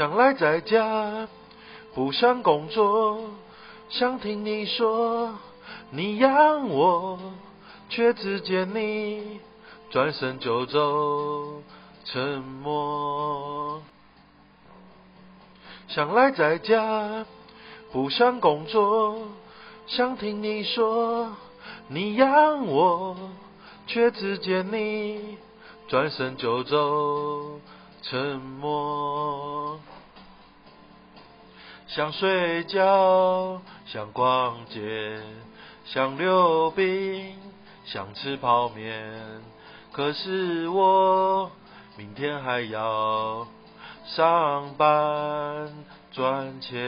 想赖在家，不想工作，想听你说，你养我，却只见你转身就走，沉默。想赖在家，不想工作，想听你说，你养我，却只见你转身就走，沉默。想睡觉，想逛街，想溜冰，想吃泡面，可是我明天还要上班赚钱。